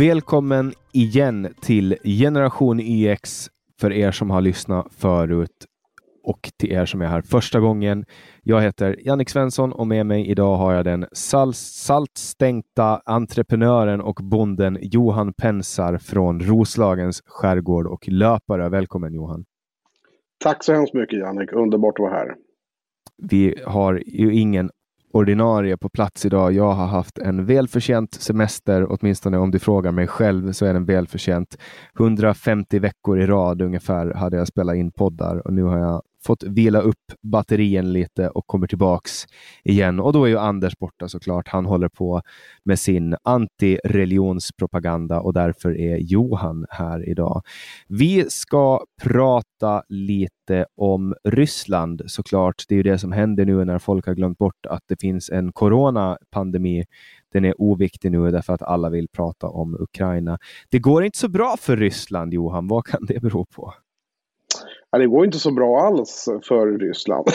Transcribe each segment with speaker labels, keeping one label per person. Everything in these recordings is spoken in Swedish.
Speaker 1: Välkommen igen till Generation YX för er som har lyssnat förut och till er som är här första gången. Jag heter Jannik Svensson och med mig idag har jag den sal saltstänkta entreprenören och bonden Johan Pensar från Roslagens skärgård och löpare. Välkommen Johan!
Speaker 2: Tack så hemskt mycket Jannik, underbart att vara här.
Speaker 1: Vi har ju ingen ordinarie på plats idag. Jag har haft en välförtjänt semester, åtminstone om du frågar mig själv så är den välförtjänt. 150 veckor i rad ungefär hade jag spelat in poddar och nu har jag fått vila upp batterien lite och kommer tillbaks igen. Och då är ju Anders borta såklart. Han håller på med sin antireligionspropaganda. och därför är Johan här idag. Vi ska prata lite om Ryssland såklart. Det är ju det som händer nu när folk har glömt bort att det finns en coronapandemi. Den är oviktig nu därför att alla vill prata om Ukraina. Det går inte så bra för Ryssland, Johan. Vad kan det bero på?
Speaker 2: Ja, det går inte så bra alls för Ryssland.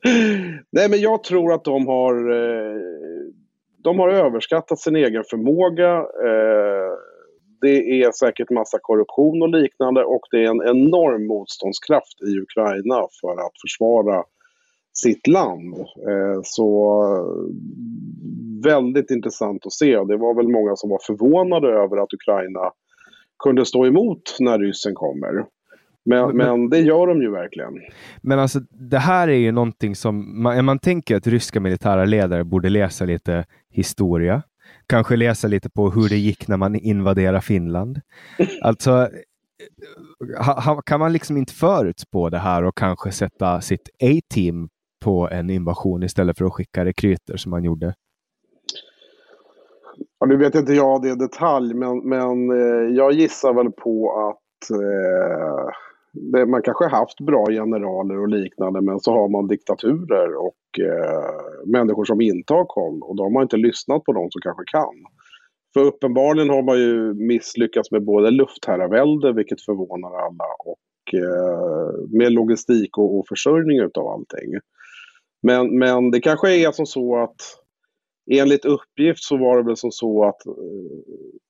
Speaker 2: Nej, men jag tror att de har, eh, de har överskattat sin egen förmåga. Eh, det är säkert massa korruption och liknande och det är en enorm motståndskraft i Ukraina för att försvara sitt land. Eh, så väldigt intressant att se. Det var väl många som var förvånade över att Ukraina kunde stå emot när ryssen kommer. Men, men det gör de ju verkligen.
Speaker 1: Men alltså det här är ju någonting som man, man tänker att ryska militära ledare borde läsa lite historia. Kanske läsa lite på hur det gick när man invaderade Finland. Alltså ha, ha, kan man liksom inte förutspå det här och kanske sätta sitt A-team på en invasion istället för att skicka rekryter som man gjorde?
Speaker 2: Ja, nu vet inte jag det i detalj, men, men eh, jag gissar väl på att eh, det, man kanske haft bra generaler och liknande men så har man diktaturer och eh, människor som inte har koll och då har man inte lyssnat på de som kanske kan. För uppenbarligen har man ju misslyckats med både luftherravälde, vilket förvånar alla, och eh, med logistik och, och försörjning utav allting. Men, men det kanske är som så att enligt uppgift så var det väl som så att eh,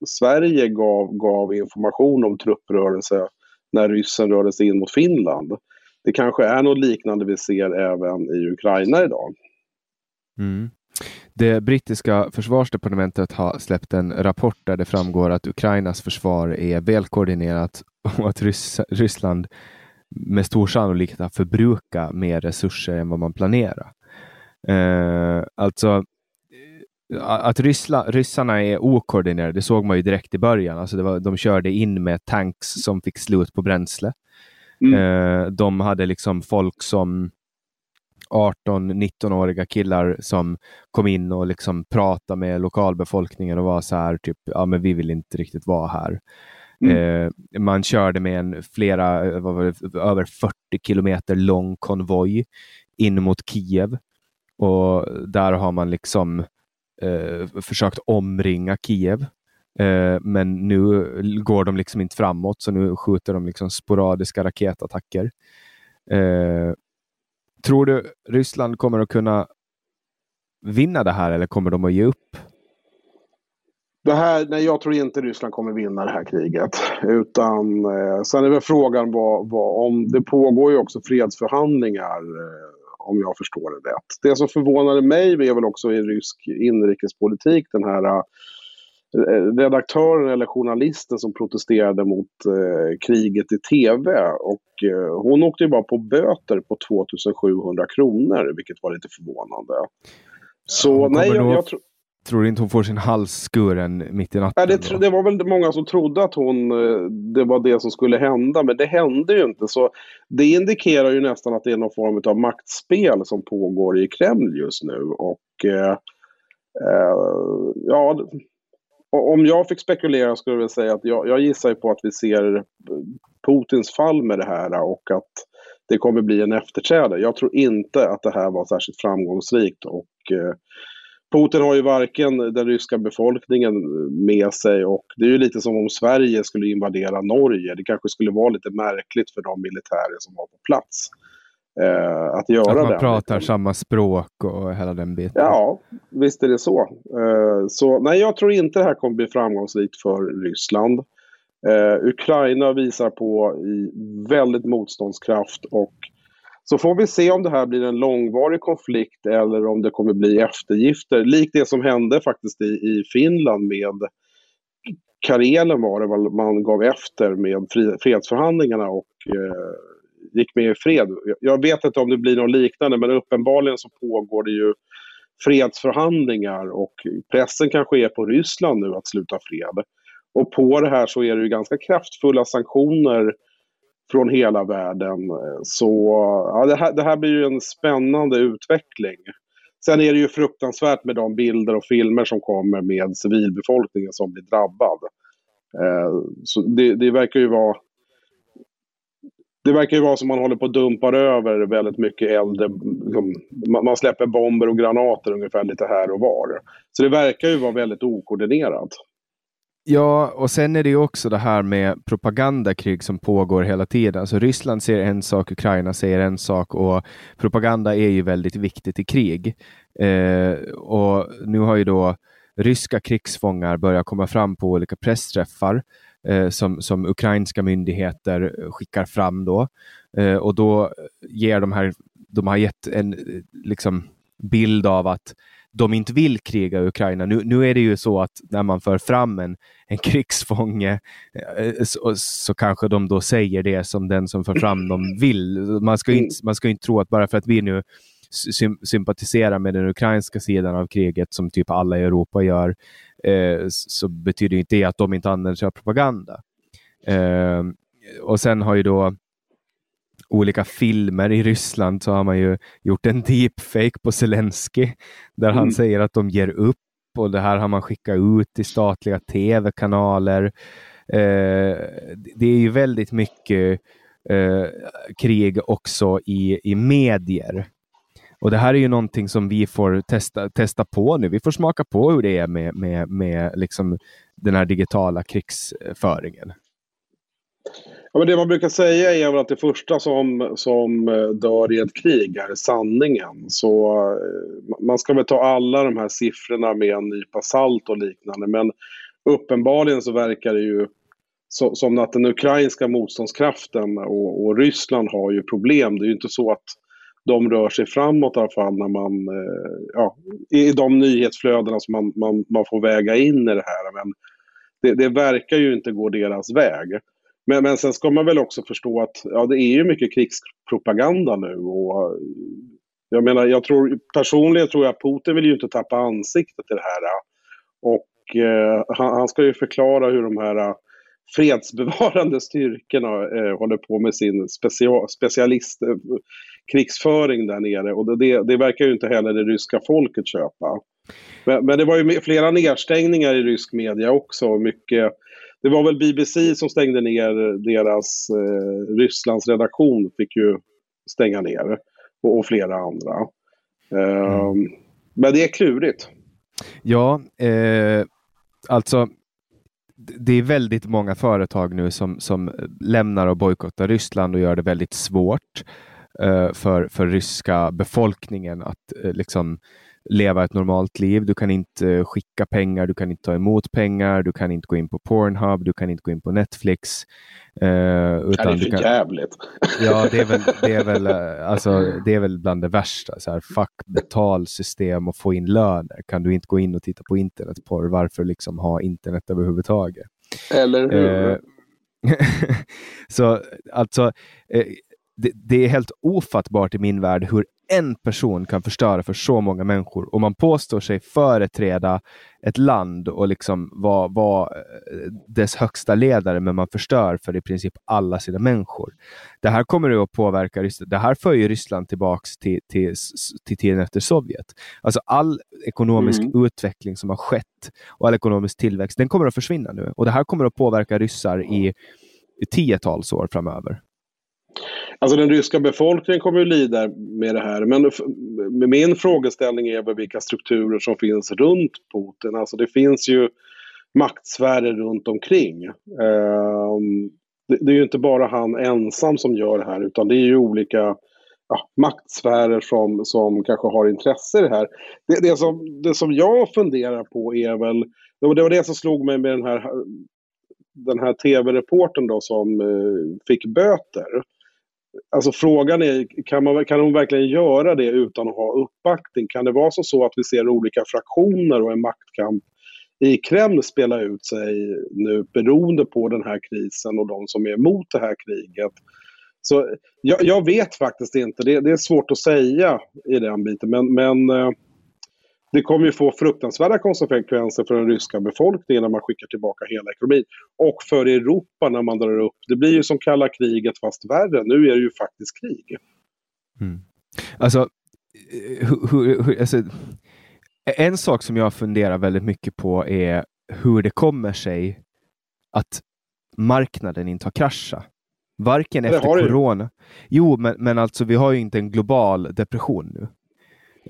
Speaker 2: Sverige gav, gav information om trupprörelse när ryssen rörde sig in mot Finland. Det kanske är något liknande vi ser även i Ukraina idag.
Speaker 1: Mm. Det brittiska försvarsdepartementet har släppt en rapport där det framgår att Ukrainas försvar är välkoordinerat och att Ryss Ryssland med stor sannolikhet har förbrukat mer resurser än vad man planerar. Eh, alltså, att ryssla, ryssarna är okoordinerade, det såg man ju direkt i början. Alltså det var, de körde in med tanks som fick slut på bränsle. Mm. Eh, de hade liksom folk som 18-19-åriga killar som kom in och liksom pratade med lokalbefolkningen och var så här, typ, ja men vi vill inte riktigt vara här. Mm. Eh, man körde med en flera, över 40 kilometer lång konvoj in mot Kiev. Och där har man liksom eh, försökt omringa Kiev. Eh, men nu går de liksom inte framåt, så nu skjuter de liksom sporadiska raketattacker. Eh, tror du Ryssland kommer att kunna vinna det här eller kommer de att ge upp?
Speaker 2: Det här, nej, jag tror inte Ryssland kommer vinna det här kriget. Utan, eh, sen är väl frågan vad, vad, om det pågår ju också fredsförhandlingar eh, om jag förstår det rätt. Det som förvånade mig är väl också i rysk inrikespolitik den här eh, redaktören eller journalisten som protesterade mot eh, kriget i tv. Och eh, hon åkte ju bara på böter på 2700 kronor, vilket var lite förvånande. Så nej, jag, jag tror
Speaker 1: tror inte hon får sin hals skuren mitt i natten?
Speaker 2: Ja, det, det, var väl många som trodde att hon, eh, det var det som skulle hända, men det hände ju inte. Så det indikerar ju nästan att det är någon form av maktspel som pågår i Kreml just nu. Och eh, eh, ja, om jag fick spekulera skulle jag säga att jag, jag gissar på att vi ser Putins fall med det här och att det kommer bli en efterträdare. Jag tror inte att det här var särskilt framgångsrikt och eh, Putin har ju varken den ryska befolkningen med sig och det är ju lite som om Sverige skulle invadera Norge. Det kanske skulle vara lite märkligt för de militärer som var på plats. eh, att göra
Speaker 1: det. Att man
Speaker 2: den.
Speaker 1: pratar samma språk och hela den biten.
Speaker 2: Ja, visst är det så. Eh, så nej, jag tror inte det här kommer bli framgångsrikt för Ryssland. Eh, Ukraina visar på i väldigt motståndskraft och så får vi se om det här blir en långvarig konflikt eller om det kommer bli eftergifter. Likt det som hände faktiskt i, i Finland med Karelen var det man gav efter med fredsförhandlingarna och eh, gick med i fred. Jag vet inte om det blir något liknande men uppenbarligen så pågår det ju fredsförhandlingar och pressen kanske är på Ryssland nu att sluta fred. Och på det här så är det ju ganska kraftfulla sanktioner från hela världen. Eh, så ja, det, här, det här blir ju en spännande utveckling. Sen är det ju fruktansvärt med de bilder och filmer som kommer med civilbefolkningen som blir drabbad. Eh, så det, det, verkar ju vara det verkar ju vara som man håller på att dumpar över väldigt mycket äldre. Liksom, man släpper bomber och granater ungefär lite här och var. Så det verkar ju vara väldigt okoordinerat.
Speaker 1: Ja, och sen är det ju också det här med propagandakrig som pågår hela tiden. Alltså Ryssland säger en sak, Ukraina säger en sak och propaganda är ju väldigt viktigt i krig. Eh, och nu har ju då ryska krigsfångar börjat komma fram på olika pressträffar eh, som, som ukrainska myndigheter skickar fram då. Eh, och då ger de här, de har gett en liksom, bild av att de inte vill kriga i Ukraina. Nu, nu är det ju så att när man för fram en, en krigsfånge eh, så, så kanske de då säger det som den som för fram dem vill. Man ska inte, man ska inte tro att bara för att vi nu sympatiserar med den ukrainska sidan av kriget som typ alla i Europa gör, eh, så betyder inte det att de inte använder sig av propaganda. Eh, och sen har ju då olika filmer i Ryssland så har man ju gjort en deepfake på Zelensky där mm. han säger att de ger upp och det här har man skickat ut till statliga tv-kanaler. Eh, det är ju väldigt mycket eh, krig också i, i medier. Och det här är ju någonting som vi får testa, testa på nu. Vi får smaka på hur det är med, med, med liksom den här digitala krigsföringen.
Speaker 2: Ja, men det man brukar säga är väl att det första som, som eh, dör i ett krig är sanningen. Så eh, man ska väl ta alla de här siffrorna med en nypa salt och liknande. Men uppenbarligen så verkar det ju så, som att den ukrainska motståndskraften och, och, Ryssland har ju problem. Det är ju inte så att de rör sig framåt i alla fall när man, eh, ja, i de nyhetsflödena som man, man, man får väga in i det här. Men det, det verkar ju inte gå deras väg. Men, men sen ska man väl också förstå att ja, det är ju mycket krigspropaganda nu. Och, jag menar, jag tror, personligen tror jag att Putin vill ju inte tappa ansiktet i det här. Och eh, han, han, ska ju förklara hur de här eh, fredsbevarande styrkorna eh, håller på med sin specialistkrigsföring eh, där nere. Och det, det verkar ju inte heller det ryska folket köpa. Men, men det var ju flera nedstängningar i rysk media också. Mycket det var väl BBC som stängde ner deras eh, Rysslands redaktion fick ju stänga ner. Och, och flera andra. Eh, mm. Men det är klurigt.
Speaker 1: Ja, eh, alltså det är väldigt många företag nu som, som lämnar och bojkottar Ryssland och gör det väldigt svårt eh, för, för ryska befolkningen att eh, liksom leva ett normalt liv. Du kan inte skicka pengar, du kan inte ta emot pengar, du kan inte gå in på Pornhub, du kan inte gå in på Netflix.
Speaker 2: Uh, utan det är för kan... jävligt.
Speaker 1: Ja, det är väl, det är väl, eh, alltså, det är väl bland det värsta. Så här, fuck betalsystem och få in löner. Kan du inte gå in och titta på internetporr? Varför liksom ha internet överhuvudtaget?
Speaker 2: Eller hur? Uh,
Speaker 1: så alltså, uh, det, det, är helt ofattbart i min värld hur en person kan förstöra för så många människor och man påstår sig företräda ett land och liksom vara var eh, dess högsta ledare, men man förstör för i princip alla sina människor. Det här kommer att påverka Ryssland. Det här för ju Ryssland tillbaks till, till, till tiden efter Sovjet. Alltså all ekonomisk mm. utveckling som har skett och all ekonomisk tillväxt, den kommer att försvinna nu och det här kommer att påverka ryssar i, i tiotals år framöver.
Speaker 2: Alltså den ryska befolkningen kommer ju lida med det här. Men min frågeställning är väl vilka strukturer som finns runt Putin. Alltså det finns ju maktsfärer runt omkring. Ehm, det är ju inte bara han ensam som gör det här utan det är ju olika ja, maktsfärer som, som kanske har intresse i det här. Det, det, som, det som jag funderar på är väl, det var det som slog mig med den här, den här tv-reporten då som eh, fick böter. Alltså frågan är, kan, man, kan hon verkligen göra det utan att ha uppbackning? Kan det vara så att vi ser olika fraktioner och en maktkamp i Kreml spela ut sig nu beroende på den här krisen och de som är emot det här kriget? Så jag, jag vet faktiskt inte, det, det, är svårt att säga i den biten, men, men eh, det kommer ju få fruktansvärda konsekvenser för den ryska befolkningen när man skickar tillbaka hela ekonomin. Och för Europa när man drar upp. Det blir ju som kalla kriget fast värre. Nu är det ju faktiskt krig.
Speaker 1: Mm. Alltså, hur, hur, alltså, en sak som jag funderar väldigt mycket på är hur det kommer sig att marknaden inte har kraschat. Varken efter corona. Jo, men, men alltså vi har ju inte en global depression nu.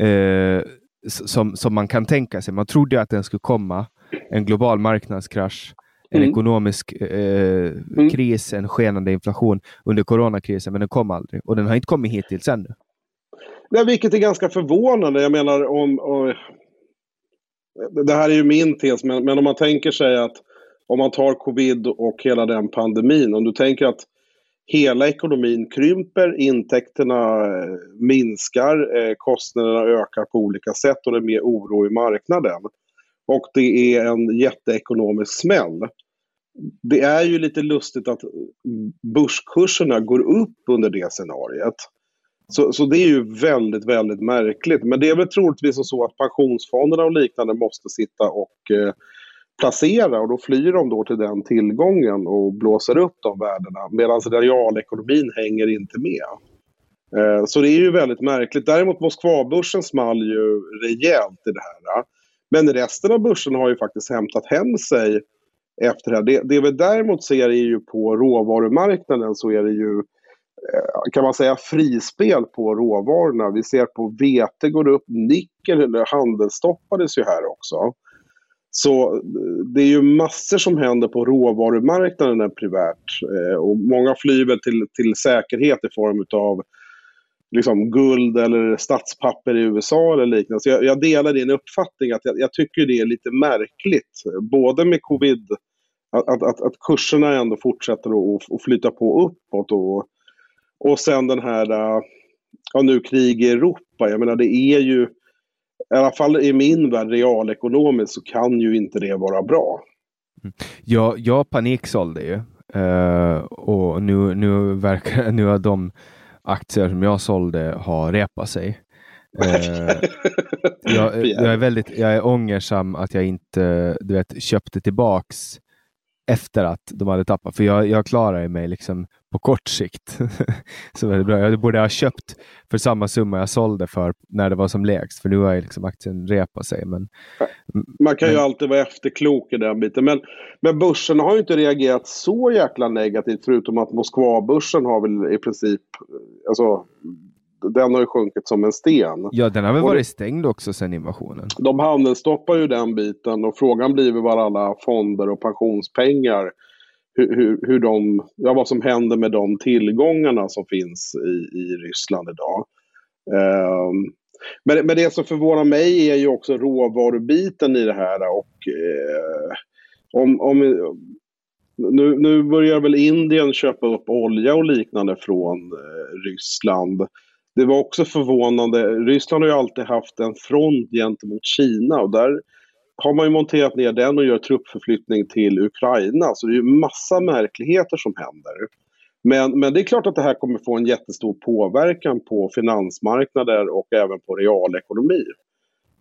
Speaker 1: Eh, som, som man kan tänka sig. Man trodde att den skulle komma. En global marknadskrasch, en mm. ekonomisk eh, mm. kris, en skenande inflation under coronakrisen, men den kom aldrig. Och den har inte kommit hittills ännu.
Speaker 2: Nej, vilket är ganska förvånande. Jag menar om... om det här är ju min tes, men, men om man tänker sig att om man tar covid och hela den pandemin, om du tänker att hela ekonomin krymper, intäkterna eh, minskar, eh, kostnaderna ökar på olika sätt och det är mer oro i marknaden. Och det är en jätteekonomisk smäll. Det är ju lite lustigt att börskurserna går upp under det scenariet. Så, så det är ju väldigt, väldigt märkligt. Men det är väl troligtvis så att pensionsfonderna och liknande måste sitta och eh, placera och då flyr de då till den tillgången och blåser upp de värdena medan realekonomin hänger inte med. Eh, så det är ju väldigt märkligt. Däremot Moskvabörsen small ju rejält i det här. Men resten av börsen har ju faktiskt hämtat hem sig efter det här. Det, det vi däremot ser är ju på råvarumarknaden så är det ju eh, kan man säga frispel på råvarorna. Vi ser på vete går upp, nickel eller handelsstoppades ju här också. Så eh, det är ju massor som händer på råvarumarknaden privärt. Eh, och många flyr väl till, till säkerhet i form av liksom guld eller statspapper i USA eller liknande. Så jag, jag delar din uppfattning att jag, jag, tycker det är lite märkligt. Både med covid, att, att, att, att kurserna ändå fortsätter att, att flyta på uppåt och, och sen den här, eh, ja nu krig i Europa. Jag menar det är ju i alla fall i min värld realekonomiskt så kan ju inte det vara bra.
Speaker 1: Mm. Jag, jag paniksålde ju uh, och nu, nu, verkar, nu har de aktier som jag sålde har repat sig. Uh, jag, jag, är väldigt jag är ångersam att jag inte du vet, köpte tillbaks efter att de hade tappat. För jag, jag klarar mig liksom på kort sikt. så väldigt bra. Jag borde ha köpt för samma summa jag sålde för när det var som lägst. För nu har liksom aktien repat sig. Men,
Speaker 2: Man kan men... ju alltid vara efterklok i den biten. Men, men börsen har ju inte reagerat så jäkla negativt. Förutom att Moskvabörsen har väl i princip alltså, den har ju sjunkit som en sten.
Speaker 1: Ja, den har väl varit stängd också sedan invasionen.
Speaker 2: De handelsstoppar ju den biten och frågan blir väl vad alla fonder och pensionspengar, hur, hur, hur de, ja, vad som händer med de tillgångarna som finns i, i Ryssland idag. Um, men, men det som förvånar mig är ju också råvarubiten i det här och eh, om, om, nu, nu börjar väl Indien köpa upp olja och liknande från eh, Ryssland det var också förvånande. Ryssland har ju alltid haft en front gentemot Kina och där har man ju monterat ner den och gör truppförflyttning till Ukraina. Så det är ju massa märkligheter som händer. Men, men det är klart att det här kommer få en jättestor påverkan på finansmarknader och även på realekonomi.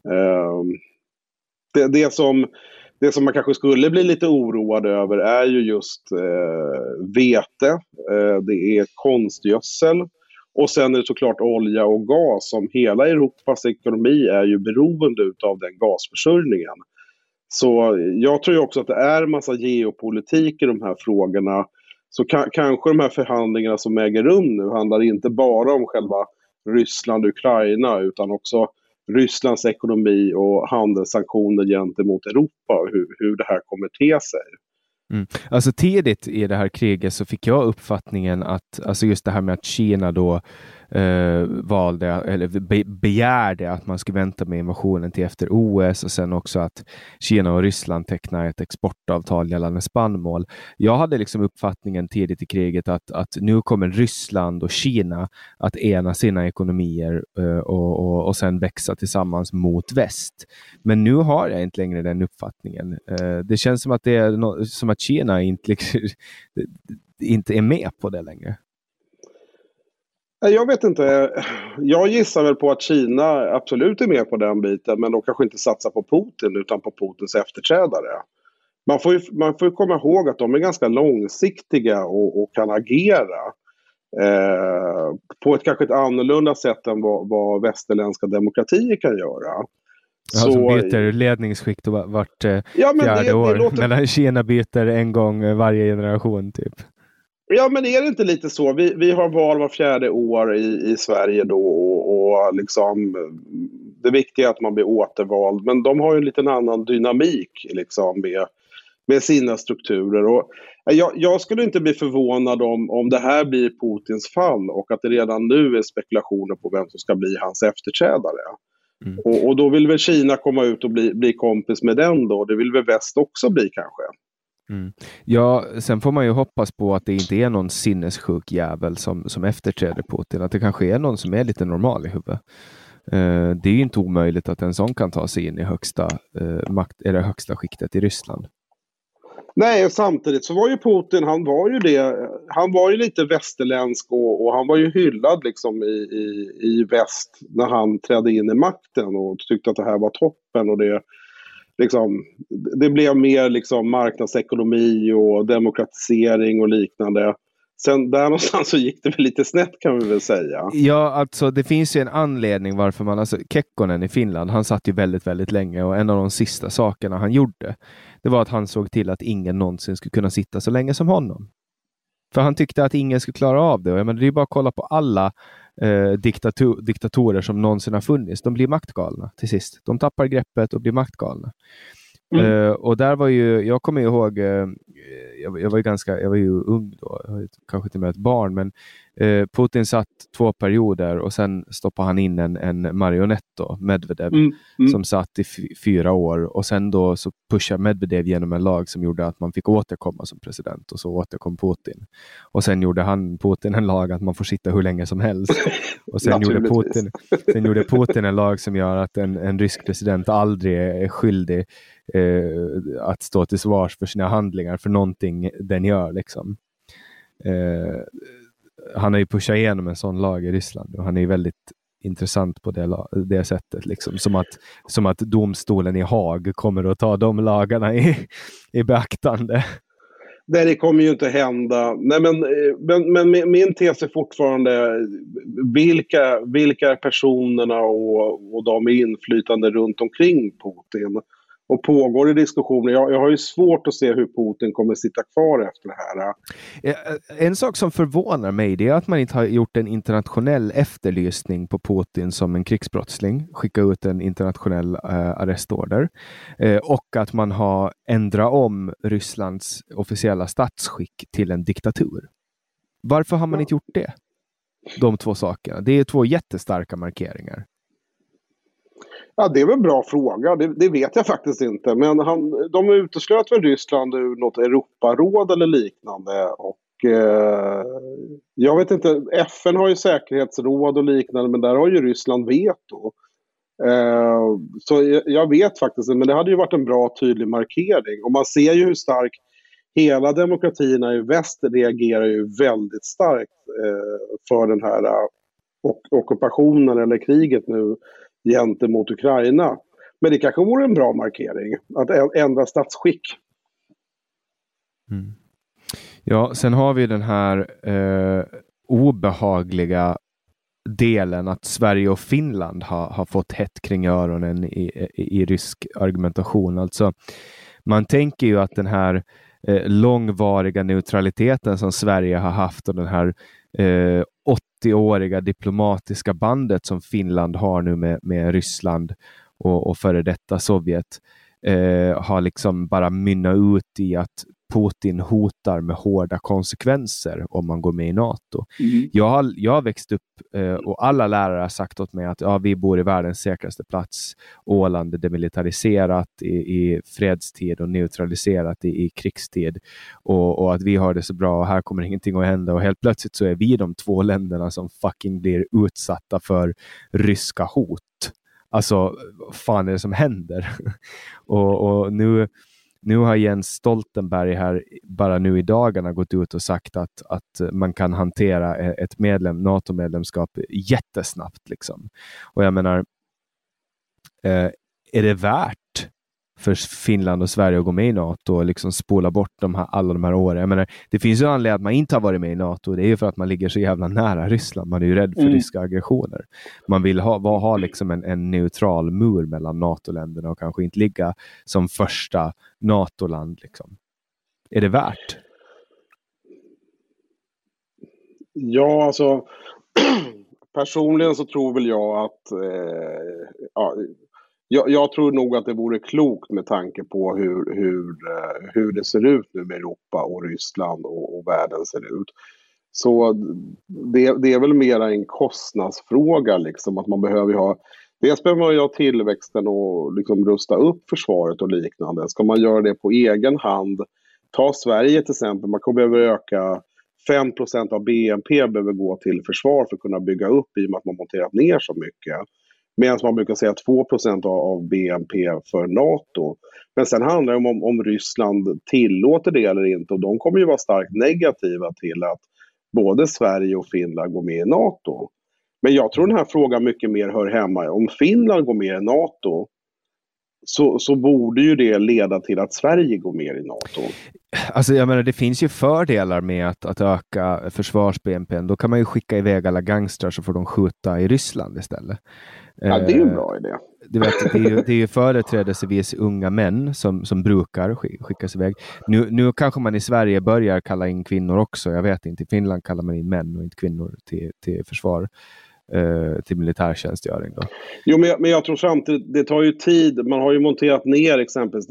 Speaker 2: Eh, det, det, som, det som man kanske skulle bli lite oroad över är ju just eh, vete, eh, det är konstgödsel, och sen är det såklart olja och gas som hela Europas ekonomi är ju beroende av den gasförsörjningen. Så jag tror också att det är en massa geopolitik i de här frågorna. Så ka kanske de här förhandlingarna som äger rum nu handlar inte bara om själva Ryssland och Ukraina utan också Rysslands ekonomi och handelssanktioner gentemot Europa och hur, hur det här kommer te sig.
Speaker 1: Mm. Alltså tidigt i det här kriget så fick jag uppfattningen att alltså just det här med att Kina då eh, valde, eller be, begärde att man skulle vänta med invasionen till efter OS och sen också att Kina och Ryssland tecknar ett exportavtal gällande spannmål. Jag hade liksom uppfattningen tidigt i kriget att, att nu kommer Ryssland och Kina att ena sina ekonomier eh, och, och, och sen växa tillsammans mot väst. Men nu har jag inte längre den uppfattningen. Eh, det känns som att, det är no som att Kina inte, liksom, inte är med på det längre.
Speaker 2: Jag vet inte. Jag gissar väl på att Kina absolut är med på den biten men de kanske inte satsar på Putin utan på Putins efterträdare. Man får ju, man får komma ihåg att de är ganska långsiktiga och, och kan agera eh, på ett kanske ett annorlunda sätt än vad, vad västerländska demokratier kan göra.
Speaker 1: Ja, så, som byter ledningsskikt vart eh, ja, fjärde det, år. Det låter... Medan Kina byter en gång varje generation typ.
Speaker 2: Ja, men är det inte lite så? Vi, vi har val var fjärde år i, i Sverige då och, och liksom det viktiga är att man blir återvald. Men de har ju en liten annan dynamik liksom med, med sina strukturer. Och jag, jag, skulle inte bli förvånad om, om det här blir Putins fall och att det redan nu är spekulationer på vem som ska bli hans efterträdare. Mm. Och, och, då vill väl Kina komma ut och bli, bli kompis med den då. Det vill väl väst också bli kanske.
Speaker 1: Mm. Ja, sen får man ju hoppas på att det inte är någon sinnessjuk jävel som, som efterträder Putin. Att det kanske är någon som är lite normal i huvudet. Eh, det är ju inte omöjligt att en sån kan ta sig in i högsta, eh, makt, eller högsta skiktet i Ryssland.
Speaker 2: Nej, samtidigt så var ju Putin, han var ju det, han var ju lite västerländsk och, och han var ju hyllad liksom i, i, i väst när han trädde in i makten och tyckte att det här var toppen och det, liksom, det blev mer liksom marknadsekonomi och demokratisering och liknande. Sen där någonstans så gick det väl lite snett kan vi väl säga.
Speaker 1: Ja, alltså det finns ju en anledning varför man, alltså Kekkonen i Finland, han satt ju väldigt, väldigt länge och en av de sista sakerna han gjorde, det var att han såg till att ingen någonsin skulle kunna sitta så länge som honom. För han tyckte att ingen skulle klara av det. Och jag menar, det är bara att kolla på alla eh, diktator, diktatorer som någonsin har funnits. De blir maktgalna till sist. De tappar greppet och blir maktgalna. Mm. Uh, och där var ju, jag kommer ihåg, uh, jag, jag, var ju ganska, jag var ju ung då, kanske till och med ett barn, men uh, Putin satt två perioder och sen stoppade han in en, en marionett, då, Medvedev, mm. Mm. som satt i fyra år och sen då så pushade Medvedev genom en lag som gjorde att man fick återkomma som president och så återkom Putin. Och sen gjorde han, Putin, en lag att man får sitta hur länge som helst. Och sen, gjorde Putin, sen gjorde Putin en lag som gör att en, en rysk president aldrig är skyldig eh, att stå till svars för sina handlingar för någonting den gör. Liksom. Eh, han har ju pushat igenom en sån lag i Ryssland och han är väldigt intressant på det, det sättet. Liksom. Som, att, som att domstolen i Haag kommer att ta de lagarna i, i beaktande.
Speaker 2: Nej, det kommer ju inte hända. Nej, men, eh, men, men min tes är fortfarande vilka, vilka är personerna och, och de med inflytande runt omkring Putin? Och pågår det diskussioner. Jag, jag har ju svårt att se hur Putin kommer sitta kvar efter det här.
Speaker 1: En sak som förvånar mig det är att man inte har gjort en internationell efterlysning på Putin som en krigsbrottsling, skicka ut en internationell uh, arrestorder uh, och att man har ändrat om Rysslands officiella statsskick till en diktatur. Varför har man inte gjort det? De två sakerna. Det är två jättestarka markeringar.
Speaker 2: Ja, det är väl en bra fråga. Det, det, vet jag faktiskt inte. Men han, de uteslöt väl Ryssland ur något Europaråd eller liknande. Och eh, jag vet inte, FN har ju säkerhetsråd och liknande men där har ju Ryssland veto. Eh, så jag, jag vet faktiskt inte, men det hade ju varit en bra tydlig markering. Och man ser ju hur stark hela demokratierna i väst reagerar ju väldigt starkt eh, för den här eh, ockupationen eller kriget nu gentemot Ukraina. Men det kanske vore en bra markering, att ändra statsskick.
Speaker 1: Mm. Ja, sen har vi den här eh, obehagliga delen att Sverige och Finland har, har fått hett kring öronen i, i, i rysk argumentation. Alltså, man tänker ju att den här eh, långvariga neutraliteten som Sverige har haft och den här eh, 80-åriga diplomatiska bandet som Finland har nu med, med Ryssland och, och före detta Sovjet eh, har liksom bara mynnat ut i att Putin hotar med hårda konsekvenser om man går med i NATO. Mm. Jag, har, jag har växt upp eh, och alla lärare har sagt åt mig att ja, vi bor i världens säkraste plats. Åland är demilitariserat i, i fredstid och neutraliserat i, i krigstid. Och, och, att vi har det så bra och här kommer ingenting att hända. Och helt plötsligt så är vi de två länderna som fucking blir utsatta för ryska hot. Alltså, vad fan är det som händer? och, och nu, nu har Jens Stoltenberg här bara nu i dagarna gått ut och sagt att, att man kan hantera e-, ett medlem, NATO-medlemskap jättesnabbt. Liksom. Och jag menar, eh, är det värt för Finland och Sverige att gå med i NATO och liksom spola bort de här, alla de här åren. Jag menar, det finns ju en anledning att man inte har varit med i NATO. Det är ju för att man ligger så jävla nära Ryssland. Man är ju rädd för mm. ryska aggressioner. Man vill ha, ha liksom en, en neutral mur mellan NATO-länderna och kanske inte ligga som första NATO-land. Liksom. Är det värt?
Speaker 2: Ja, alltså personligen så tror väl jag att eh, ja, jag, jag, tror nog att det vore klokt med tanke på hur, hur, eh, hur det ser ut nu med Europa och Ryssland och, och världen ser ut. Så det, det, är väl mera en kostnadsfråga, liksom, att man behöver ha Dels behöver man ju ha tillväxten och liksom rusta upp försvaret och liknande. Ska man göra det på egen hand, ta Sverige till exempel, man kommer behöva öka 5% av BNP behöver gå till försvar för att kunna bygga upp i och med att man monterat ner så mycket. Medan man brukar säga 2% av BNP för NATO. Men sen handlar det om, om Ryssland tillåter det eller inte och de kommer ju vara starkt negativa till att både Sverige och Finland går med i NATO. Men jag tror den här frågan mycket mer hör hemma om Finland går med i NATO så, så borde ju det leda till att Sverige går med i NATO.
Speaker 1: Alltså jag menar, det finns ju fördelar med att, att öka försvars-BNP. Då kan man ju skicka iväg alla gangstrar så får de skjuta i Ryssland istället.
Speaker 2: Ja, det är en bra idé.
Speaker 1: Du vet, det, är ju, det är ju företrädesvis unga män som, som brukar skickas iväg. Nu, nu kanske man i Sverige börjar kalla in kvinnor också. Jag vet inte. I Finland kallar man in män och inte kvinnor till, till försvar eh, till militärtjänstgöring. Då.
Speaker 2: Jo, men jag, men jag tror samtidigt, det tar ju tid. Man har ju monterat ner exempelvis,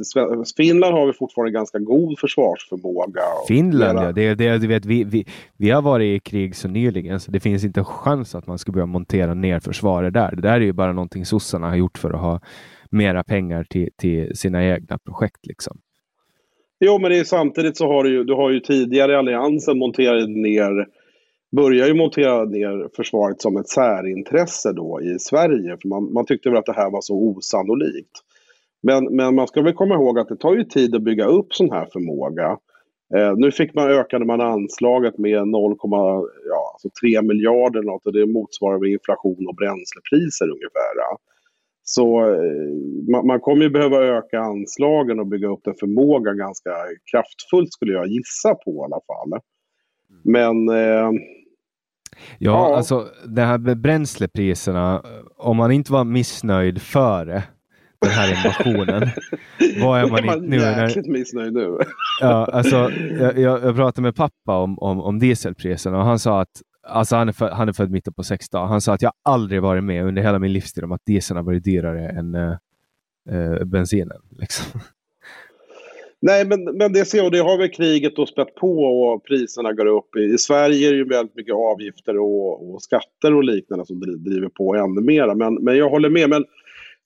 Speaker 2: Finland har vi fortfarande ganska god försvarsförmåga.
Speaker 1: Finland ja, det, det, du vet, vi, vi, vi har varit i krig så nyligen så det finns inte en chans att man ska börja montera ner försvaret där. Det där är ju bara någonting sossarna har gjort för att ha mera pengar till, till sina egna projekt. Liksom.
Speaker 2: Jo, men det är, samtidigt så har du ju, du har ju tidigare i alliansen monterat ner började ju montera ner försvaret som ett särintresse då i Sverige. För man, man tyckte väl att det här var så osannolikt. Men, men man ska väl komma ihåg att det tar ju tid att bygga upp sån här förmåga. Eh, nu fick man, ökade man anslaget med 0,3 ja, alltså miljarder något och det motsvarar väl inflation och bränslepriser ungefär. Så eh, man, man, kommer ju behöva öka anslagen och bygga upp den förmågan ganska kraftfullt skulle jag gissa på i alla fall. Men eh,
Speaker 1: Ja, ja, alltså det här med bränslepriserna. Om man inte var missnöjd före den här invasionen. vad är man,
Speaker 2: man inte nu? Jäkligt missnöjd nu.
Speaker 1: ja, alltså, jag, jag, pratade med pappa om, om, om dieselpriserna och han sa att Alltså han är, för, han är född mitten på 60 Han sa att jag aldrig varit med under hela min livstid om att dieseln har varit dyrare än äh, bensinen. Liksom.
Speaker 2: Nej, men, men det, ser, och det har väl kriget då spett på och priserna går upp. I, i Sverige är det ju väldigt mycket avgifter och, och skatter och liknande som driver på ännu mer. Men, men jag håller med. Men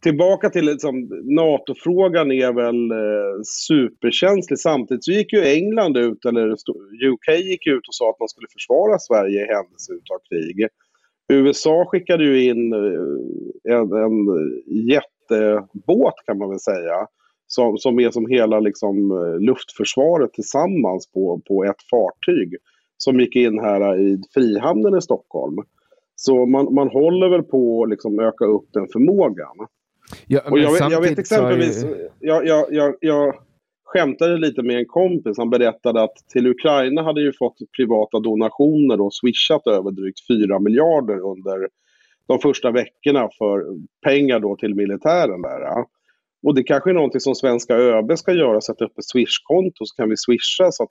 Speaker 2: tillbaka till liksom, NATO-frågan är väl eh, superkänslig. Samtidigt så gick ju England ut, eller UK gick ut och sa att man skulle försvara Sverige i händelse av krig. USA skickade ju in eh, en, en jättebåt kan man väl säga som, som är som hela liksom, eh, luftförsvaret tillsammans på, på ett fartyg som gick in här i Frihamnen i Stockholm. Så man, man håller väl på att liksom öka upp den förmågan. Ja, och jag, jag vet exempelvis, ju... jag, jag, jag, jag skämtade lite med en kompis. Han berättade att till Ukraina hade ju fått privata donationer och swishat över drygt 4 miljarder under de första veckorna för pengar då till militären där. Och det kanske är någonting som svenska ÖB ska göra, sätta upp ett swishkonto så kan vi swisha så att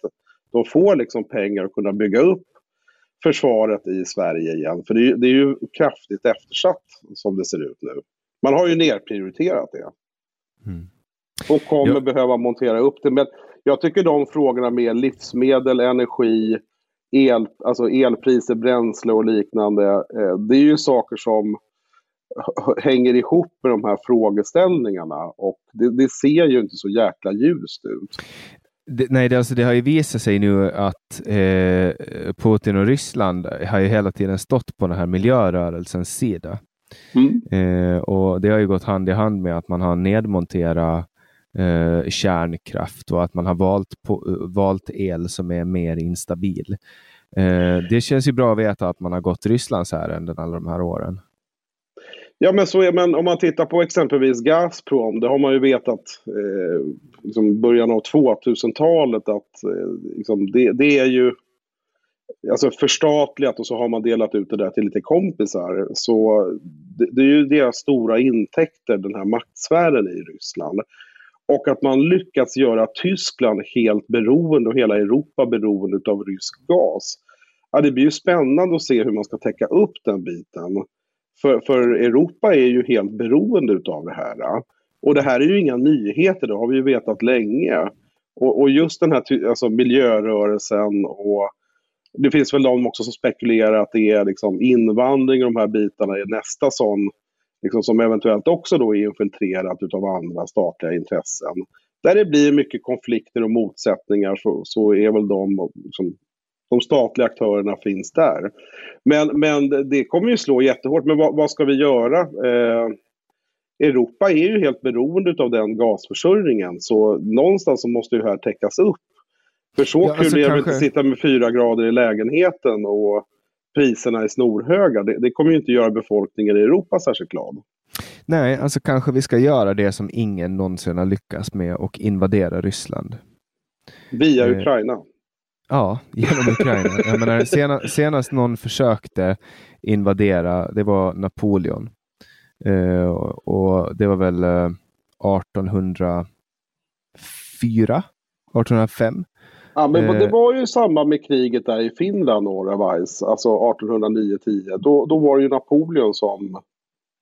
Speaker 2: de får liksom pengar att kunna bygga upp försvaret i Sverige igen. För det är, det är ju kraftigt eftersatt som det ser ut nu. Man har ju nerprioriterat det.
Speaker 1: Mm.
Speaker 2: Och kommer ja. behöva montera upp det. Men jag tycker de frågorna med livsmedel, energi, el, alltså elpriser, bränsle och liknande. Eh, det är ju saker som hänger ihop med de här frågeställningarna och det, det ser ju inte så jäkla ljust ut.
Speaker 1: Det, nej, det, alltså, det har ju visat sig nu att eh, Putin och Ryssland har ju hela tiden stått på den här miljörörelsens sida. Mm. Eh, och Det har ju gått hand i hand med att man har nedmonterat eh, kärnkraft och att man har valt, på, valt el som är mer instabil. Eh, det känns ju bra att veta att man har gått Rysslands ärenden alla de här åren.
Speaker 2: Ja, men, så är, men om man tittar på exempelvis Gazprom, det har man ju vetat eh, liksom början av 2000-talet att eh, liksom det, det, är ju alltså förstatligat och så har man delat ut det där till lite kompisar. Så det, det är ju deras stora intäkter, den här maktsfären i Ryssland. Och att man lyckats göra Tyskland helt beroende och hela Europa beroende av rysk gas. Ja, det blir ju spännande att se hur man ska täcka upp den biten. För, för Europa är ju helt beroende av det här. Och det här är ju inga nyheter, det har vi ju vetat länge. Och, och just den här alltså miljörörelsen och det finns väl de också som spekulerar att det är liksom invandring och de här bitarna är nästa sån, liksom som eventuellt också då är infiltrerat utav andra statliga intressen. Där det blir mycket konflikter och motsättningar så, så är väl de liksom, de statliga aktörerna finns där. Men, men det kommer ju slå jättehårt. Men vad, vad ska vi göra? Eh, Europa är ju helt beroende av den gasförsörjningen. Så någonstans så måste ju här täckas upp. För så ja, kul alltså är kanske... inte sitta med fyra grader i lägenheten och priserna är snorhöga. Det, det kommer ju inte göra befolkningen i Europa särskilt glad.
Speaker 1: Nej, alltså kanske vi ska göra det som ingen någonsin har lyckats med och invadera Ryssland.
Speaker 2: Via eh, Ukraina.
Speaker 1: Ja, genom Ukraina. Jag menar, sena, senast någon försökte invadera, det var Napoleon. Uh, och det var väl uh, 1804, 1805.
Speaker 2: Ja, men uh, det var ju i samband med kriget där i Finland, Oravais, alltså 1809-10. Då, då var det ju Napoleon som...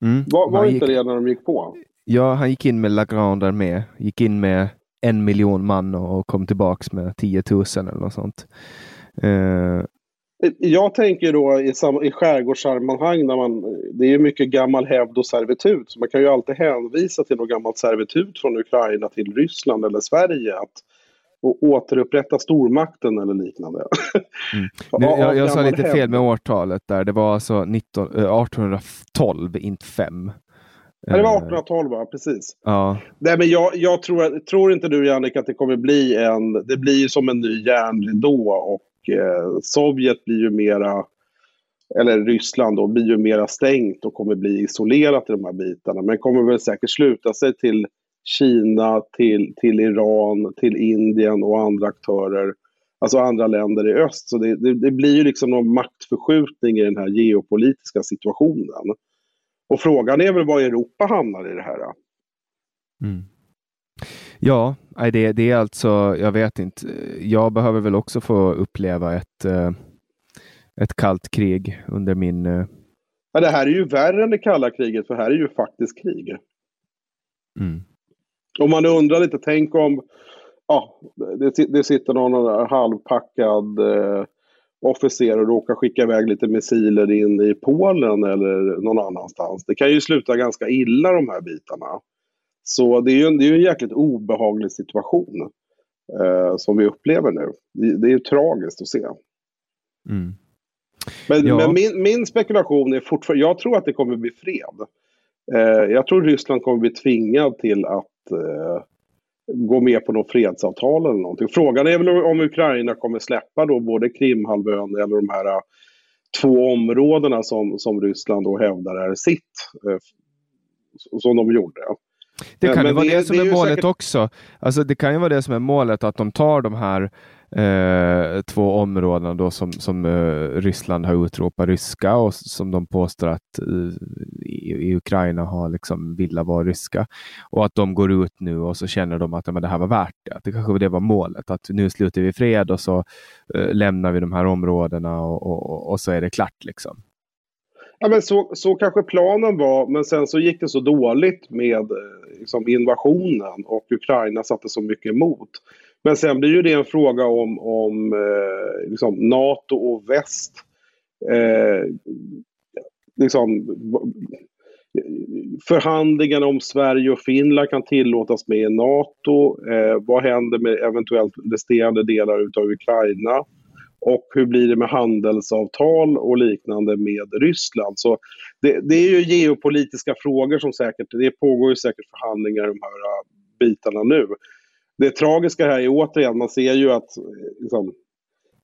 Speaker 2: Mm, var var inte gick, det när de gick på?
Speaker 1: Ja, han gick in med La Grande Armée, gick in med en miljon man och kom tillbaks med 10 000 eller något sånt. Uh,
Speaker 2: jag tänker då i, i skärgårdssammanhang, när man, det är ju mycket gammal hävd och servitut, så man kan ju alltid hänvisa till något gammalt servitut från Ukraina till Ryssland eller Sverige. Att, och återupprätta stormakten eller liknande.
Speaker 1: Mm. jag, jag, jag sa lite fel med årtalet där. Det var alltså 19, 1812, eh, inte 5.
Speaker 2: Ja, det var 1812 va? Precis.
Speaker 1: Ja.
Speaker 2: Nej, men jag, jag tror, tror inte du Jannik att det kommer bli en... Det blir som en ny järnridå och eh, Sovjet blir ju mera... Eller Ryssland då, blir ju mera stängt och kommer bli isolerat i de här bitarna. Men kommer väl säkert sluta sig till Kina, till, till Iran, till Indien och andra aktörer. Alltså andra länder i öst. Så det, det, det blir ju liksom någon maktförskjutning i den här geopolitiska situationen. Och frågan är väl var Europa hamnar i det här.
Speaker 1: Mm. Ja, det, det är alltså, jag vet inte. Jag behöver väl också få uppleva ett, eh, ett kallt krig under min... Eh,
Speaker 2: ja, det här är ju värre än det kalla kriget, för här är ju faktiskt krig. Mm. Om man undrar lite, tänk om ja, det, det sitter någon halvpackad officer och råkar skicka iväg lite missiler in i Polen eller någon annanstans. Det kan ju sluta ganska illa de här bitarna. Så det är ju en, det är en jäkligt obehaglig situation eh, som vi upplever nu. Det, det är ju tragiskt att se. Mm. Men, ja. men min, min, spekulation är fortfarande, jag tror att det kommer bli fred. Eh, jag tror Ryssland kommer bli tvingad till att eh, gå med på något fredsavtal eller någonting. Frågan är väl om Ukraina kommer släppa då både Krimhalvön eller de här äh, två områdena som, som Ryssland då hävdar är sitt. Äh, som de gjorde.
Speaker 1: Det kan ju vara det, det som är, är målet säkert... också. Alltså det kan ju vara det som är målet, att de tar de här eh, två områden då som, som eh, Ryssland har utropat ryska och som de påstår att eh, i, i, Ukraina har liksom vilja vara ryska. Och att de går ut nu och så känner de att men, det här var värt det. Att det kanske det var målet, att nu slutar vi fred och så eh, lämnar vi de här områdena och, och, och, så är det klart. liksom.
Speaker 2: Ja, men så, så kanske planen var, men sen så gick det så dåligt med eh, liksom, invasionen och Ukraina satte så mycket emot. Men sen blir ju det en fråga om, om eh, liksom NATO och väst. Eh, liksom, förhandlingarna om Sverige och Finland kan tillåtas med i NATO. Eh, vad händer med eventuellt resterande delar av Ukraina? Och hur blir det med handelsavtal och liknande med Ryssland? Så det, det, är ju geopolitiska frågor som säkert, det pågår ju säkert förhandlingar i de här eh, bitarna nu. Det tragiska här är återigen, man ser ju att liksom,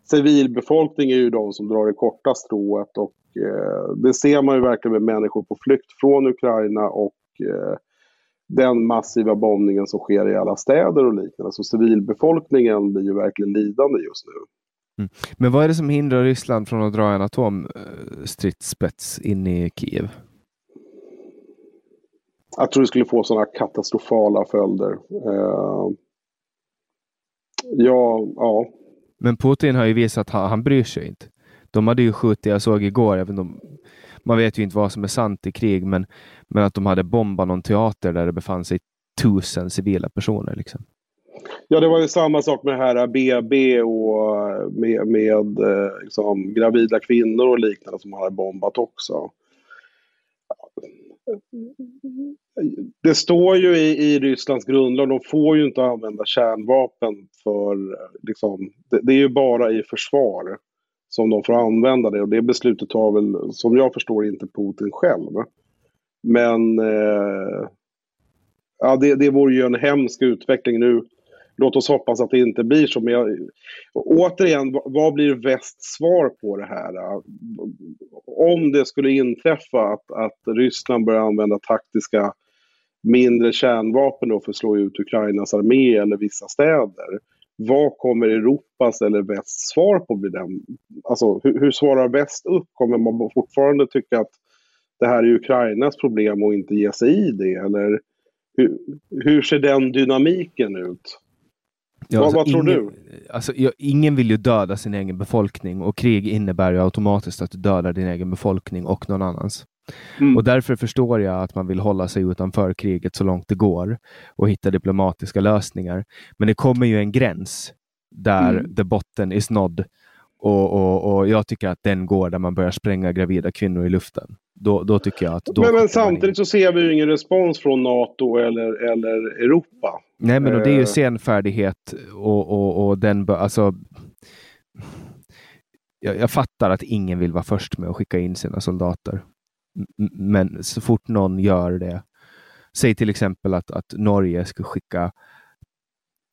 Speaker 2: civilbefolkningen är ju de som drar det korta strået och eh, det ser man ju verkligen med människor på flykt från Ukraina och eh, den massiva bombningen som sker i alla städer och liknande. Så civilbefolkningen blir ju verkligen lidande just nu.
Speaker 1: Mm. Men vad är det som hindrar Ryssland från att dra en atomstridsspets in i Kiev?
Speaker 2: Jag tror det skulle få sådana katastrofala följder. Uh, ja, ja.
Speaker 1: Men Putin har ju visat att han, han bryr sig inte. De hade ju skjutit, jag såg igår, även om, man vet ju inte vad som är sant i krig, men, men att de hade bombat någon teater där det befann sig tusen civila personer. Liksom.
Speaker 2: Ja, det var ju samma sak med det här BB och med, med eh, liksom, gravida kvinnor och liknande som hade bombat också. Det står ju i, i Rysslands grundlag, de får ju inte använda kärnvapen för, liksom, det, det är ju bara i försvar som de får använda det och det beslutet tar väl, som jag förstår, inte Putin själv. Men eh, ja, det, det vore ju en hemsk utveckling nu låt oss hoppas att det inte blir så. Men jag, återigen, vad blir västs svar på det här? Om det skulle inträffa att, att Ryssland börjar använda taktiska mindre kärnvapen då för att slå ut Ukrainas armé eller vissa städer. Vad kommer Europas eller västs svar på blir den? Alltså hur, hur svarar väst upp? Kommer man fortfarande tycka att det här är Ukrainas problem och inte ge sig i det? Eller hur, hur ser den dynamiken ut? Ja, vad, alltså, vad tror ingen,
Speaker 1: du? Alltså, ja, ingen vill ju döda sin egen befolkning och krig innebär ju automatiskt att du dödar din egen befolkning och någon annans. Mm. Och därför förstår jag att man vill hålla sig utanför kriget så långt det går och hitta diplomatiska lösningar. Men det kommer ju en gräns där mm. the botten is nådd och, och, och jag tycker att den går där man börjar spränga gravida kvinnor i luften. Då, då tycker jag att...
Speaker 2: men, men samtidigt så ser vi ju ingen respons från NATO eller, eller Europa.
Speaker 1: Nej, men det är ju eh. senfärdighet och, och, och den alltså, jag, jag, fattar att ingen vill vara först med att skicka in sina soldater. Men så fort någon gör det, säg till exempel att, att Norge skulle skicka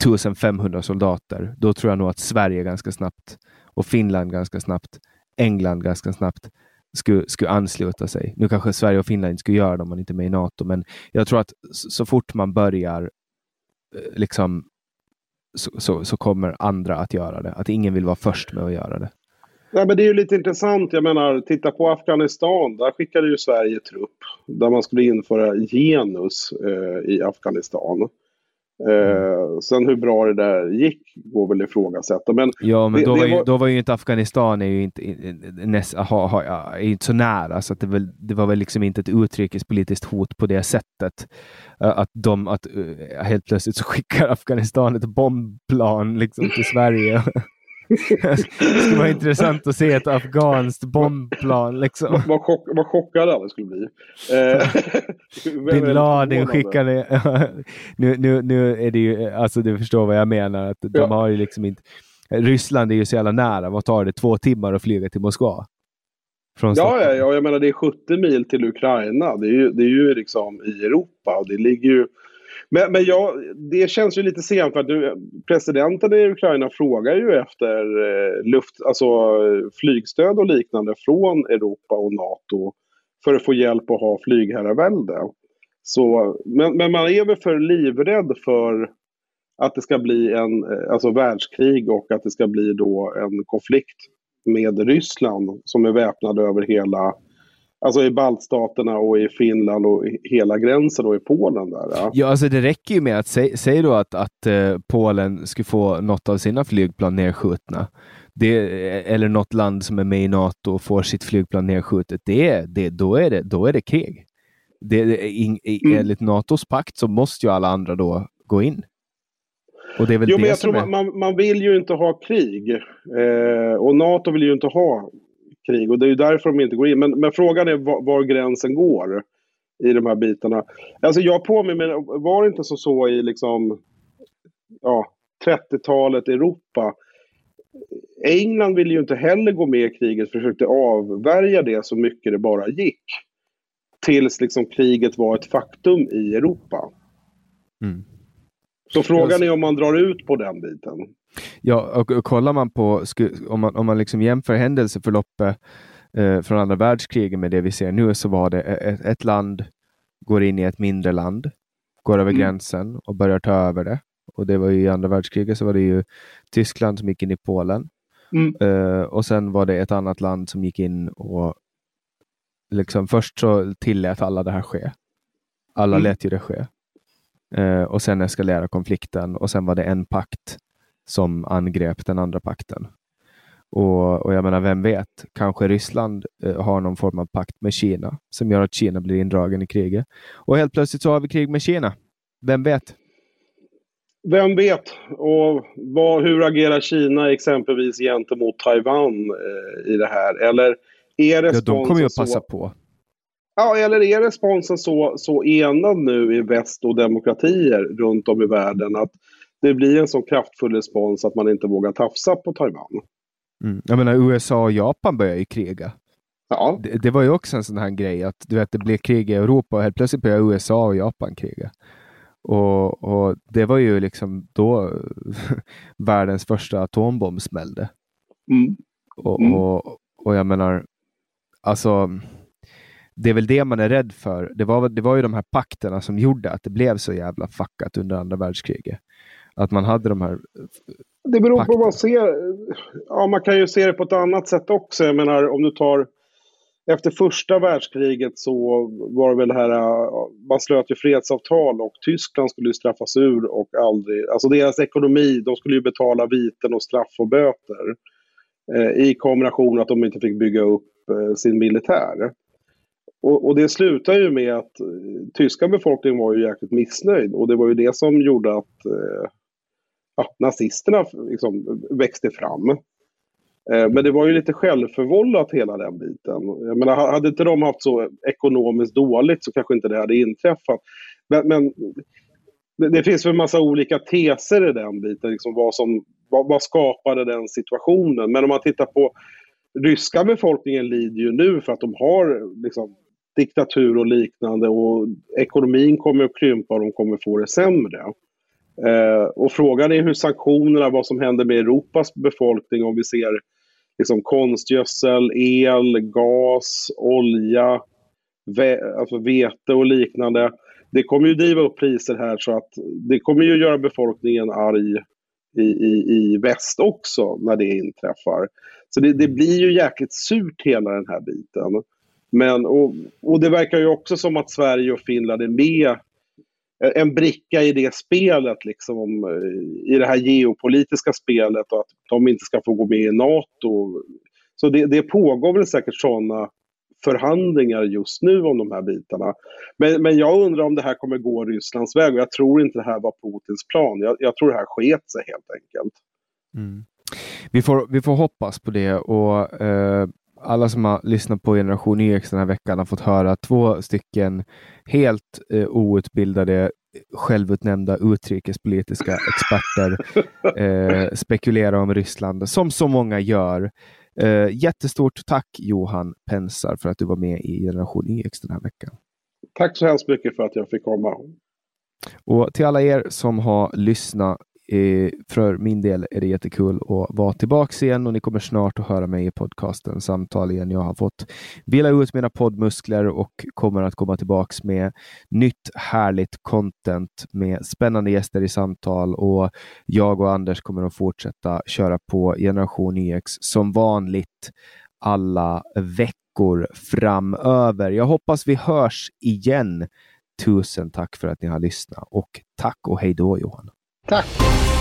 Speaker 1: 1500 soldater, då tror jag nog att Sverige ganska snabbt och Finland ganska snabbt, England ganska snabbt skulle, skulle ansluta sig. Nu kanske Sverige och Finland inte skulle göra det om man inte är med i NATO, men jag tror att så fort man börjar eh, liksom så, så, så, kommer andra att göra det. Att ingen vill vara först med att göra det.
Speaker 2: Nej, men det är ju lite intressant. Jag menar, titta på Afghanistan. Där skickade ju Sverige trupp. Där man skulle införa genus eh, i Afghanistan. Eh, sen hur bra det där gick går väl ifrågasätta. Men
Speaker 1: ja, men det, då, var ju, var... då var ju inte Afghanistan är ju inte, näst, ha, ha, är inte så nära, så att det, väl, det var väl liksom inte ett utrikespolitiskt hot på det sättet. Att de att, helt plötsligt så skickar Afghanistan ett bombplan liksom, till Sverige. det skulle vara intressant att se ett afghanskt bombplan. Liksom.
Speaker 2: Vad, chock, vad chockade alla skulle bli.
Speaker 1: Bin Laden skickade... nu, nu, nu är det ju, alltså du förstår vad jag menar. Att de ja. har ju liksom inte... Ryssland är ju så jävla nära. Vad tar det? Två timmar att flyga till Moskva?
Speaker 2: ja, ja, ja, jag menar det är 70 mil till Ukraina. Det är ju, det är ju liksom i Europa. Och det ligger ju men, men ja, det känns ju lite sent för att du, presidenten i Ukraina frågar ju efter eh, luft, alltså, flygstöd och liknande från Europa och NATO för att få hjälp att ha flygherravälde. Så, men, men man är väl för livrädd för att det ska bli en eh, alltså världskrig och att det ska bli då en konflikt med Ryssland som är väpnad över hela Alltså i baltstaterna och i Finland och hela gränsen och i Polen. Där,
Speaker 1: ja. ja, alltså det räcker ju med att säga säg då att, att uh, Polen skulle få något av sina flygplan nedskjutna. det, eller något land som är med i NATO och får sitt flygplan nedskjutet, det, det, då, är det, då är det krig. Det, det, in, mm. Enligt NATOs pakt så måste ju alla andra då gå in.
Speaker 2: Och det är väl jo, det men jag tror är... man, man vill ju inte ha krig. Eh, och NATO vill ju inte ha krig. Och det är ju därför de inte går in. Men, men frågan är var, var, gränsen går i de här bitarna. Alltså jag påminner mig, var det inte så, så i liksom, ja, 30-talet Europa? England ville ju inte heller gå med i kriget, försökte avvärja det så mycket det bara gick. Tills liksom kriget var ett faktum i Europa. Mm. Så frågan är om man drar ut på den biten.
Speaker 1: Ja, och, och kollar man på, om man, om man liksom jämför händelseförloppet eh, från andra världskriget med det vi ser nu, så var det ett, ett land går in i ett mindre land, går över mm. gränsen och börjar ta över det. Och det var ju i andra världskriget så var det ju Tyskland som gick in i Polen. Mm. Uh, och sen var det ett annat land som gick in och liksom först så tillät alla det här ske. Alla mm. lät ju det ske. Uh, och sen eskalerade konflikten och sen var det en pakt som angrep den andra pakten. Och, och jag menar, vem vet? Kanske Ryssland uh, har någon form av pakt med Kina som gör att Kina blir indragen i kriget. Och helt plötsligt så har vi krig med Kina. Vem vet?
Speaker 2: Vem vet? Och vad, hur agerar Kina exempelvis gentemot Taiwan eh, i det här? Eller är responsen
Speaker 1: ja, de kommer ju att passa så... på.
Speaker 2: Ja, eller är responsen så, så enad nu i väst och demokratier runt om i världen att det blir en så kraftfull respons att man inte vågar tafsa på Taiwan?
Speaker 1: Mm. Jag menar, USA och Japan börjar ju kriga. Ja. Det, det, var ju också en sån här grej att du vet, det blev krig i Europa och helt plötsligt började USA och Japan kriga. Och, och, det var ju liksom då världens första atombomb smällde. Mm. Och, mm. och, och jag menar, alltså det är väl det man är rädd för. Det var, det var ju de här pakterna som gjorde att det blev så jävla fuckat under andra världskriget. Att man hade de här
Speaker 2: Det beror pakterna. på vad man ser. Ja, man kan ju se det på ett annat sätt också. Jag menar om du tar efter första världskriget så var det väl det här, man slöt ju fredsavtal och Tyskland skulle ju straffas ur och aldrig, alltså deras ekonomi, de skulle ju betala viten och straff och böter. Eh, I kombination att de inte fick bygga upp eh, sin militär. Och, och, det slutar ju med att eh, tyska befolkningen var ju jäkligt missnöjd och det var ju det som gjorde att eh, att nazisterna liksom växte fram. Eh, men det var ju lite självförvållat hela den biten. Jag menar, hade inte de haft så ekonomiskt dåligt så kanske inte det hade inträffat. Men, men det finns väl en massa olika teser i den biten, liksom vad, som, vad, vad skapade den situationen. Men om man tittar på ryska befolkningen lider ju nu för att de har liksom, diktatur och liknande och ekonomin kommer att krympa och de kommer få det sämre. Eh, och frågan är hur sanktionerna, vad som händer med Europas befolkning om vi ser liksom konstgödsel, el, gas, olja, ve alltså vete och liknande. Det kommer ju driva upp priser här så att det kommer ju göra befolkningen arg i, i, i väst också när det inträffar. Så det, det blir ju jäkligt surt hela den här biten. Men, och, och det verkar ju också som att Sverige och Finland är med Eh, en bricka i det spelet, liksom, eh, i det här geopolitiska spelet och att de inte ska få gå med i NATO. Så det, det pågår väl säkert sådana förhandlingar just nu om de här bitarna. Men, men jag undrar om det här kommer gå Rysslands väg och jag tror inte det här var Putins plan. Jag, jag tror det här sket sig helt enkelt.
Speaker 1: Mm. Vi, får, vi får hoppas på det och eh, alla som har lyssnat på Generation YX den här veckan har fått höra två stycken helt eh, outbildade självutnämnda utrikespolitiska experter eh, spekulera om Ryssland, som så många gör. Eh, jättestort tack Johan Pensar för att du var med i Generation YX den här veckan.
Speaker 2: Tack så hemskt mycket för att jag fick komma.
Speaker 1: Och till alla er som har lyssnat Eh, för min del är det jättekul att vara tillbaka igen och ni kommer snart att höra mig i podcasten Samtal igen. Jag har fått vila ut mina poddmuskler och kommer att komma tillbaka med nytt härligt content med spännande gäster i samtal och jag och Anders kommer att fortsätta köra på Generation YX som vanligt alla veckor framöver. Jag hoppas vi hörs igen. Tusen tack för att ni har lyssnat och tack och hej då Johan.
Speaker 2: Tack!